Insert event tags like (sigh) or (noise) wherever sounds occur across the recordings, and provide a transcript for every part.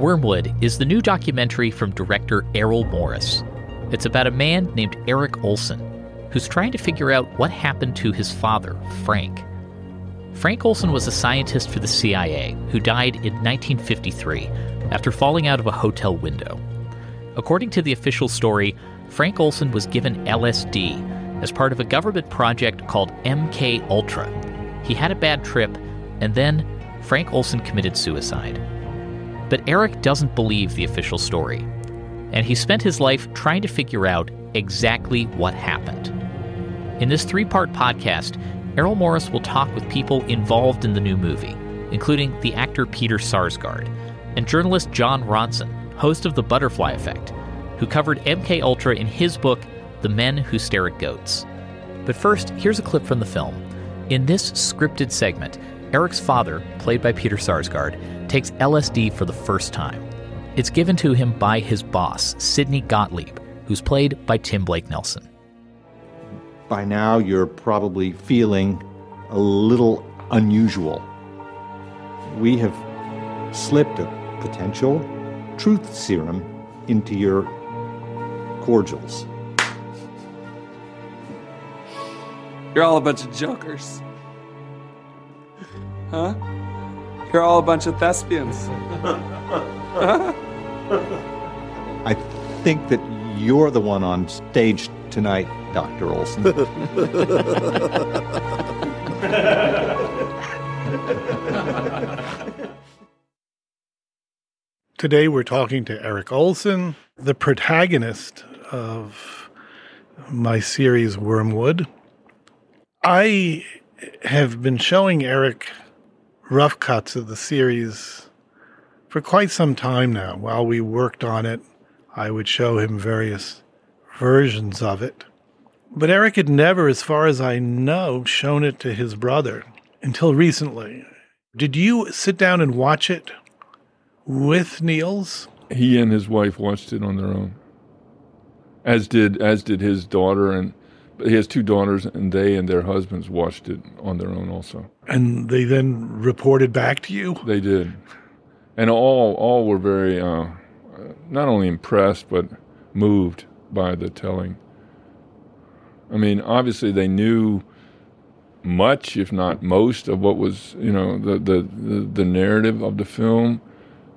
Wormwood is the new documentary from director Errol Morris. It's about a man named Eric Olson who's trying to figure out what happened to his father, Frank. Frank Olson was a scientist for the CIA who died in 1953 after falling out of a hotel window. According to the official story, Frank Olson was given LSD as part of a government project called MK Ultra. He had a bad trip, and then Frank Olson committed suicide. But Eric doesn't believe the official story, and he spent his life trying to figure out exactly what happened. In this three part podcast, Errol Morris will talk with people involved in the new movie, including the actor Peter Sarsgaard and journalist Jon Ronson, host of The Butterfly Effect, who covered MK Ultra in his book The Men Who Stare at Goats. But first, here's a clip from the film. In this scripted segment, Eric's father, played by Peter Sarsgaard, takes LSD for the first time. It's given to him by his boss, Sidney Gottlieb, who's played by Tim Blake Nelson. By now, you're probably feeling a little unusual. We have slipped a potential truth serum into your cordials. You're all a bunch of jokers. Huh? You're all a bunch of thespians. (laughs) I think that you're the one on stage tonight, Dr. Olson. (laughs) Today we're talking to Eric Olson, the protagonist of my series Wormwood. I have been showing Eric rough cuts of the series for quite some time now. While we worked on it, I would show him various versions of it. But Eric had never, as far as I know, shown it to his brother until recently. Did you sit down and watch it with Nils? He and his wife watched it on their own, as did as did his daughter, and he has two daughters, and they and their husbands watched it on their own also. And they then reported back to you. They did, and all all were very uh, not only impressed but moved by the telling. I mean, obviously they knew much, if not most, of what was you know the the the, the narrative of the film.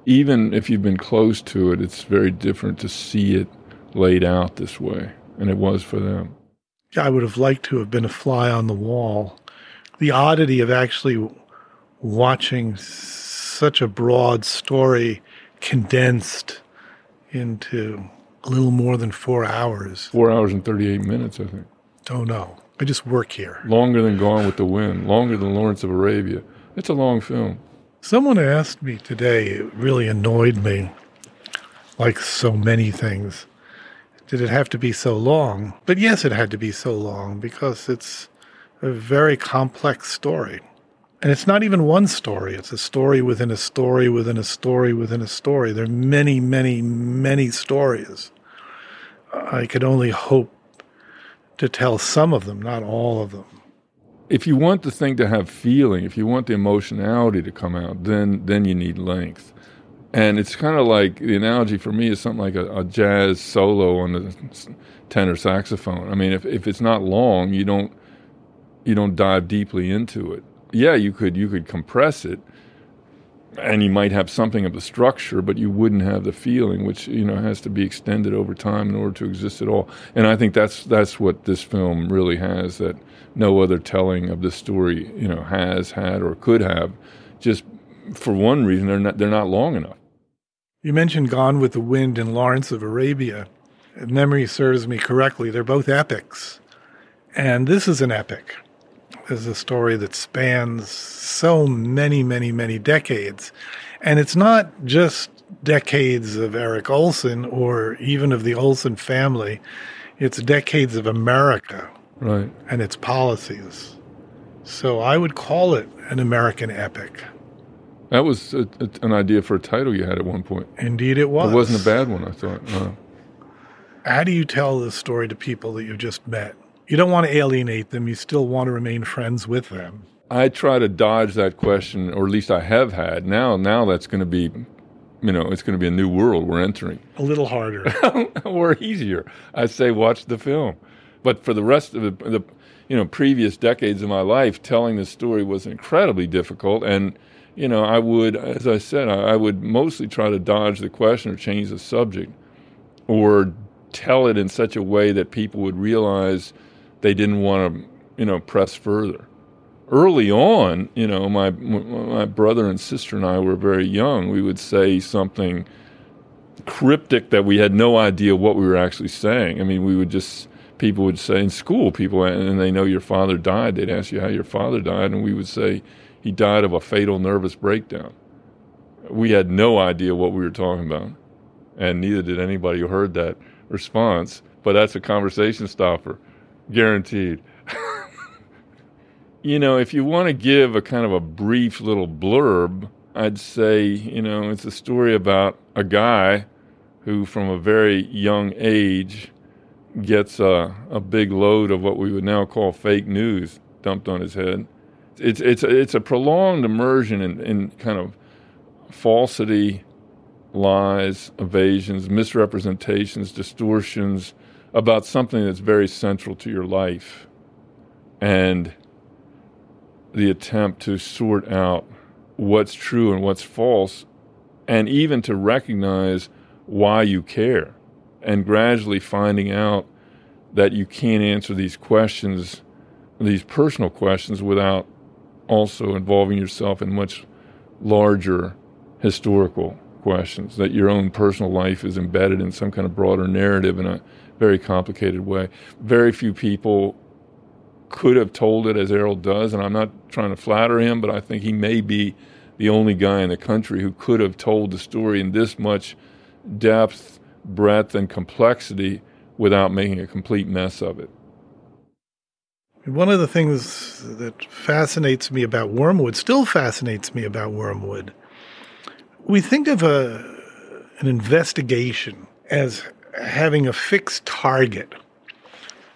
Even if you've been close to it, it's very different to see it laid out this way, and it was for them. I would have liked to have been a fly on the wall. The oddity of actually watching such a broad story condensed into a little more than four hours. Four hours and 38 minutes, I think. Oh, Don't know. I just work here. Longer than Gone with the Wind, longer than Lawrence of Arabia. It's a long film. Someone asked me today, it really annoyed me, like so many things. Did it have to be so long? But yes, it had to be so long because it's a very complex story. And it's not even one story, it's a story within a story within a story within a story. There are many, many, many stories. I could only hope to tell some of them, not all of them. If you want the thing to have feeling, if you want the emotionality to come out, then then you need length. And it's kind of like the analogy for me is something like a, a, jazz solo on the tenor saxophone. I mean, if, if it's not long, you don't you don't dive deeply into it. Yeah, you could you could compress it, and you might have something of the structure, but you wouldn't have the feeling, which you know has to be extended over time in order to exist at all. And I think that's that's what this film really has that no other telling of this story you know has had or could have. Just for one reason, they're not they're not long enough. You mentioned Gone with the Wind and Lawrence of Arabia. If memory serves me correctly, they're both epics. And this is an epic. This is a story that spans so many, many, many decades. And it's not just decades of Eric Olson or even of the Olson family, it's decades of America right. and its policies. So I would call it an American epic. That was a, a, an idea for a title you had at one point. Indeed, it was. It wasn't a bad one, I thought. How do you tell this story to people that you've just met? You don't want to alienate them, you still want to remain friends with them. I try to dodge that question, or at least I have had. Now, now that's going to be you know, it's going to be a new world we're entering. A little harder. (laughs) or easier. I say watch the film. But for the rest of the, the you know previous decades of my life, telling this story was incredibly difficult. And you know, I would, as I said, I, I would mostly try to dodge the question or change the subject, or tell it in such a way that people would realize they didn't want to, you know, press further. Early on, you know, my my brother and sister and I were very young. We would say something cryptic that we had no idea what we were actually saying. I mean, we would just people would say in school, people and they know your father died. They'd ask you how your father died, and we would say he died of a fatal nervous breakdown. We had no idea what we were talking about, and neither did anybody who heard that response. But that's a conversation stopper, guaranteed. (laughs) you know, if you want to give a kind of a brief little blurb, I'd say, you know, it's a story about a guy who, from a very young age, gets a, a big load of what we would now call fake news dumped on his head. It's, it's, it's a prolonged immersion in, in kind of falsity, lies, evasions, misrepresentations, distortions about something that's very central to your life. And the attempt to sort out what's true and what's false, and even to recognize why you care, and gradually finding out that you can't answer these questions, these personal questions, without also involving yourself in much larger historical questions, that your own personal life is embedded in some kind of broader narrative in a very complicated way. Very few people could have told it as Errol does, and I'm not trying to flatter him, but I think he may be the only guy in the country who could have told the story in this much depth, breadth, and complexity without making a complete mess of it. One of the things that fascinates me about Wormwood, still fascinates me about Wormwood, we think of a, an investigation as having a fixed target,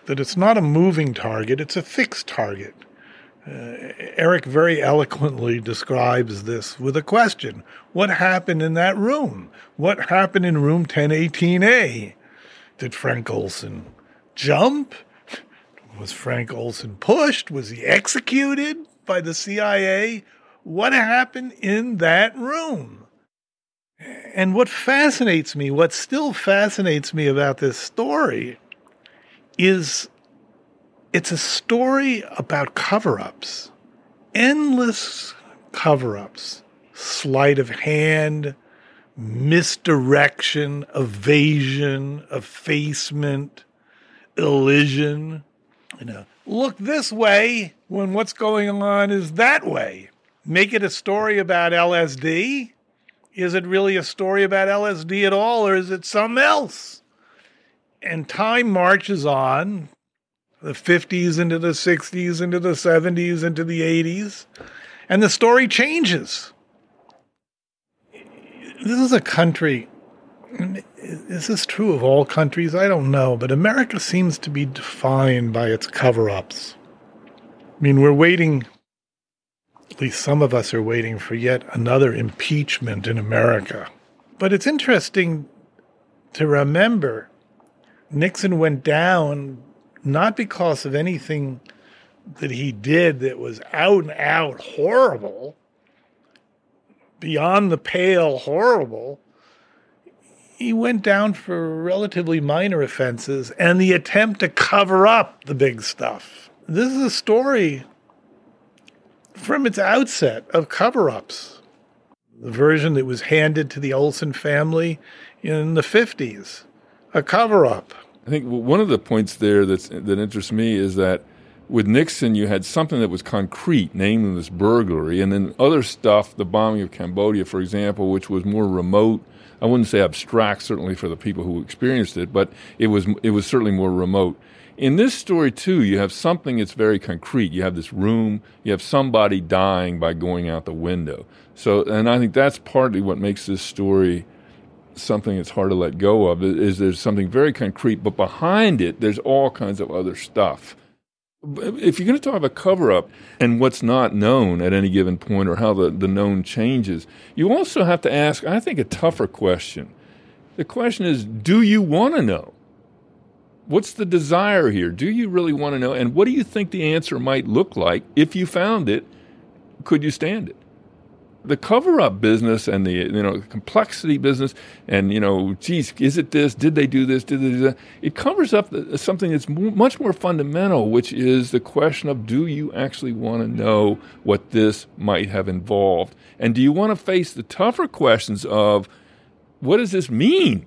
that it's not a moving target, it's a fixed target. Uh, Eric very eloquently describes this with a question What happened in that room? What happened in room 1018A? Did Frank Olson jump? Was Frank Olson pushed? Was he executed by the CIA? What happened in that room? And what fascinates me, what still fascinates me about this story, is it's a story about cover ups, endless cover ups, sleight of hand, misdirection, evasion, effacement, elision you uh, know, look this way when what's going on is that way. Make it a story about LSD. Is it really a story about LSD at all, or is it something else? And time marches on the 50s into the 60s, into the 70s, into the 80s, and the story changes. This is a country is this true of all countries? I don't know, but America seems to be defined by its cover ups. I mean, we're waiting, at least some of us are waiting for yet another impeachment in America. But it's interesting to remember Nixon went down not because of anything that he did that was out and out horrible, beyond the pale horrible he went down for relatively minor offenses and the attempt to cover up the big stuff. This is a story from its outset of cover ups. The version that was handed to the Olson family in the 50s, a cover up. I think one of the points there that's, that interests me is that with Nixon, you had something that was concrete, namely this burglary, and then other stuff, the bombing of Cambodia, for example, which was more remote I wouldn't say abstract, certainly for the people who experienced it, but it was it was certainly more remote. In this story too, you have something that's very concrete. You have this room. You have somebody dying by going out the window. So, and I think that's partly what makes this story something that's hard to let go of. Is there's something very concrete, but behind it, there's all kinds of other stuff. If you're going to talk about cover up and what's not known at any given point or how the, the known changes, you also have to ask, I think, a tougher question. The question is, do you want to know? What's the desire here? Do you really want to know? And what do you think the answer might look like if you found it? Could you stand it? The cover up business and the you know complexity business and you know geez is it this? Did they do this? Did they do that? It covers up something that's much more fundamental which is the question of do you actually want to know what this might have involved? And do you want to face the tougher questions of what does this mean?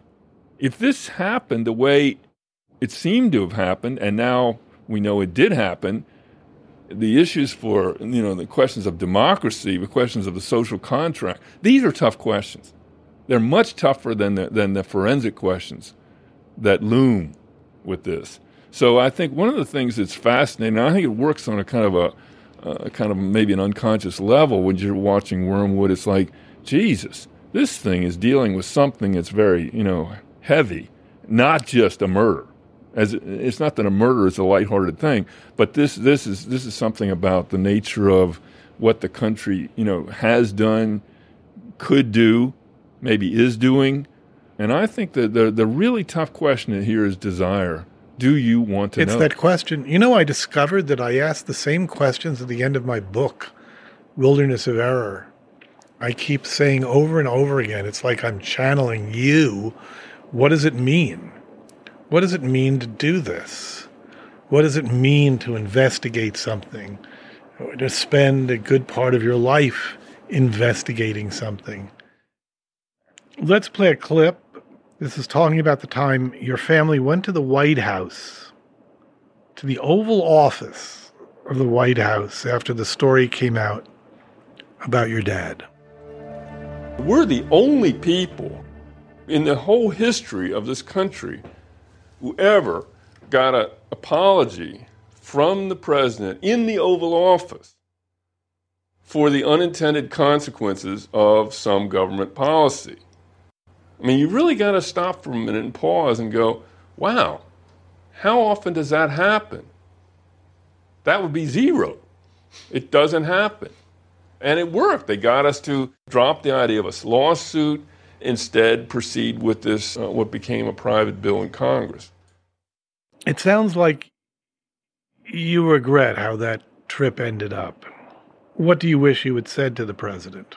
If this happened the way it seemed to have happened and now we know it did happen the issues for you know the questions of democracy, the questions of the social contract. These are tough questions. They're much tougher than the, than the forensic questions that loom with this. So I think one of the things that's fascinating, I think it works on a kind of a uh, kind of maybe an unconscious level when you're watching Wormwood. It's like Jesus, this thing is dealing with something that's very you know heavy, not just a murder as it's not that a murder is a lighthearted thing, but this this is this is something about the nature of what the country you know has done, could do, maybe is doing, and I think that the the really tough question here is desire. Do you want to it's know? that question. You know, I discovered that I asked the same questions at the end of my book, Wilderness of Error. I keep saying over and over again, it's like I'm channeling you. What does it mean? What does it mean to do this? What does it mean to investigate something? To spend a good part of your life investigating something? Let's play a clip. This is talking about the time your family went to the White House, to the Oval Office of the White House after the story came out about your dad. We're the only people in the whole history of this country whoever got an apology from the president in the Oval Office for the unintended consequences of some government policy. I mean, you really got to stop for a minute and pause and go, wow, how often does that happen? That would be zero. It doesn't happen. And it worked. They got us to drop the idea of a lawsuit instead proceed with this, uh, what became a private bill in Congress. It sounds like you regret how that trip ended up. What do you wish you had said to the president?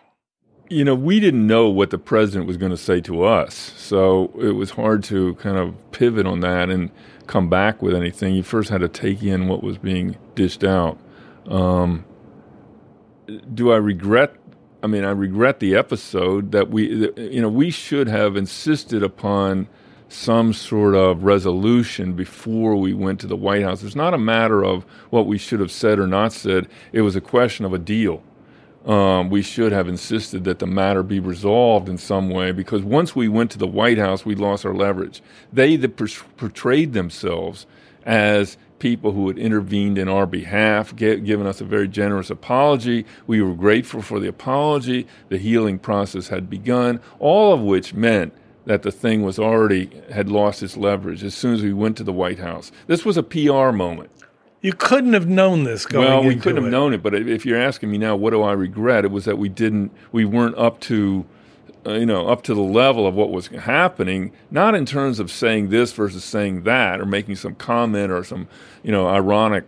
You know, we didn't know what the president was going to say to us. So it was hard to kind of pivot on that and come back with anything. You first had to take in what was being dished out. Um, do I regret I mean, I regret the episode that we, you know, we should have insisted upon some sort of resolution before we went to the White House. It's not a matter of what we should have said or not said. It was a question of a deal. Um, we should have insisted that the matter be resolved in some way because once we went to the White House, we lost our leverage. They that portrayed themselves as people who had intervened in our behalf, get, given us a very generous apology. We were grateful for the apology. The healing process had begun, all of which meant that the thing was already had lost its leverage as soon as we went to the White House. This was a PR moment. You couldn't have known this going Well, we couldn't have known it, but if you're asking me now, what do I regret? It was that we didn't, we weren't up to, uh, you know, up to the level of what was happening. Not in terms of saying this versus saying that, or making some comment or some, you know, ironic,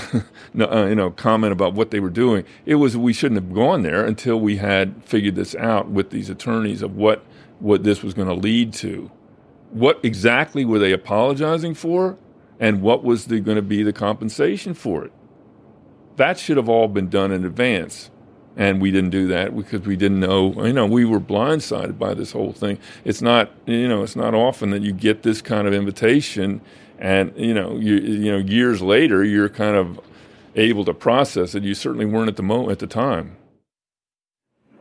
(laughs) no, uh, you know, comment about what they were doing. It was we shouldn't have gone there until we had figured this out with these attorneys of what what this was going to lead to. What exactly were they apologizing for? And what was going to be the compensation for it. That should have all been done in advance. And we didn't do that because we didn't know, you know, we were blindsided by this whole thing. It's not, you know, it's not often that you get this kind of invitation and, you know, you, you know, years later, you're kind of able to process it. You certainly weren't at the moment, at the time.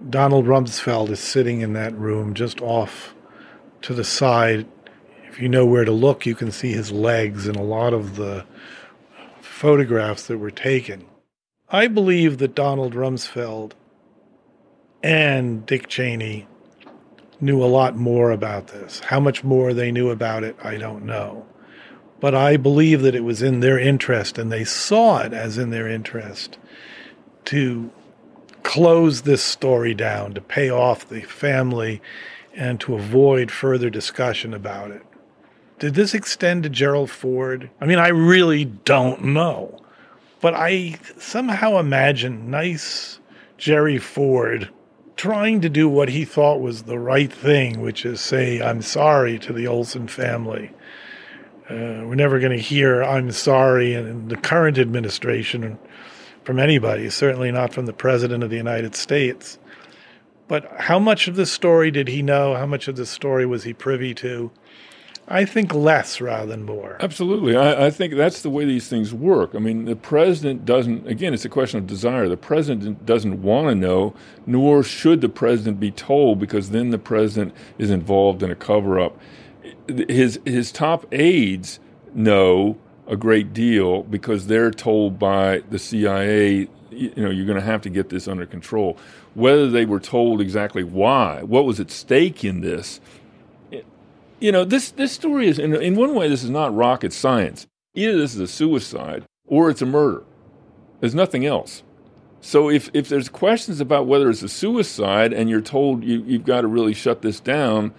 Donald Rumsfeld is sitting in that room just off to the side if you know where to look, you can see his legs in a lot of the photographs that were taken. I believe that Donald Rumsfeld and Dick Cheney knew a lot more about this. How much more they knew about it, I don't know. But I believe that it was in their interest, and they saw it as in their interest to close this story down, to pay off the family, and to avoid further discussion about it. Did this extend to Gerald Ford? I mean, I really don't know. But I somehow imagine nice Jerry Ford trying to do what he thought was the right thing, which is say, I'm sorry to the Olson family. Uh, we're never going to hear I'm sorry in the current administration from anybody, certainly not from the President of the United States. But how much of this story did he know? How much of this story was he privy to? I think less rather than more. Absolutely. I, I, think that's the way these things work. I mean, the president doesn't, again, it's a question of desire. The president doesn't want to know, nor should the president be told, because then the president is involved in a cover up. His, his top aides know a great deal because they're told by the CIA, you know, you're going to have to get this under control. Whether they were told exactly why, what was at stake in this, you know, this, this story is, in, in one way, this is not rocket science. Either this is a suicide or it's a murder. There's nothing else. So if, if there's questions about whether it's a suicide and you're told you, you've got to really shut this down,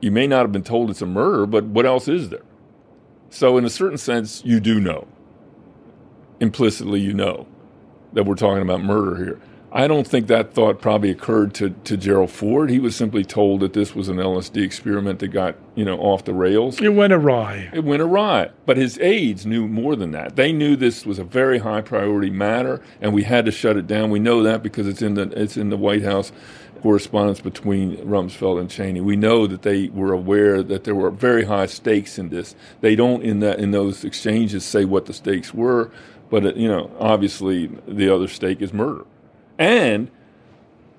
you may not have been told it's a murder, but what else is there? So, in a certain sense, you do know. Implicitly, you know that we're talking about murder here. I don't think that thought probably occurred to, to Gerald Ford. He was simply told that this was an LSD experiment that got, you know, off the rails. It went awry. It went awry. But his aides knew more than that. They knew this was a very high priority matter and we had to shut it down. We know that because it's in the it's in the White House correspondence between Rumsfeld and Cheney. We know that they were aware that there were very high stakes in this. They don't in that in those exchanges say what the stakes were, but it, you know, obviously the other stake is murder. And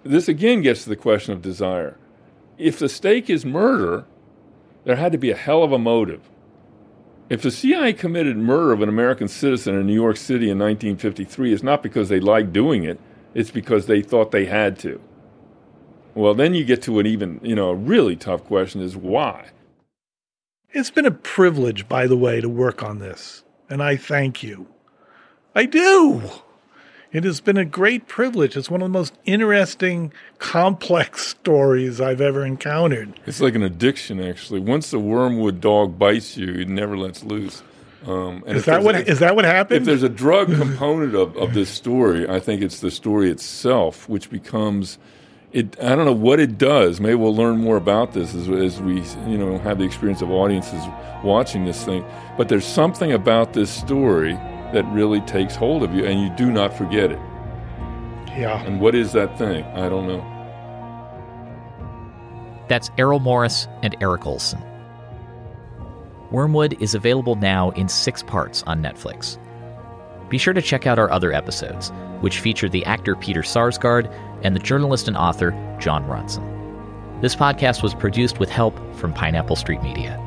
this again gets to the question of desire. If the stake is murder, there had to be a hell of a motive. If the CIA committed murder of an American citizen in New York City in 1953, it's not because they liked doing it, it's because they thought they had to. Well, then you get to an even, you know, a really tough question is why? It's been a privilege, by the way, to work on this, and I thank you. I do. It has been a great privilege. It's one of the most interesting, complex (laughs) stories I've ever encountered. It's like an addiction, actually. Once the wormwood dog bites you, it never lets loose. Um, is that what if, is that what happened? If there's a drug (laughs) component of, of this story, I think it's the story itself, which becomes it. I don't know what it does. Maybe we'll learn more about this as, as we you know have the experience of audiences watching this thing. But there's something about this story that really takes hold of you and you do not forget it. Yeah. And what is that thing? I don't know. That's Errol Morris and Eric Olson. Wormwood is available now in six parts on Netflix. Be sure to check out our other episodes, which feature the actor Peter Sarsgaard and the journalist and author Jon Ronson. This podcast was produced with help from Pineapple Street Media.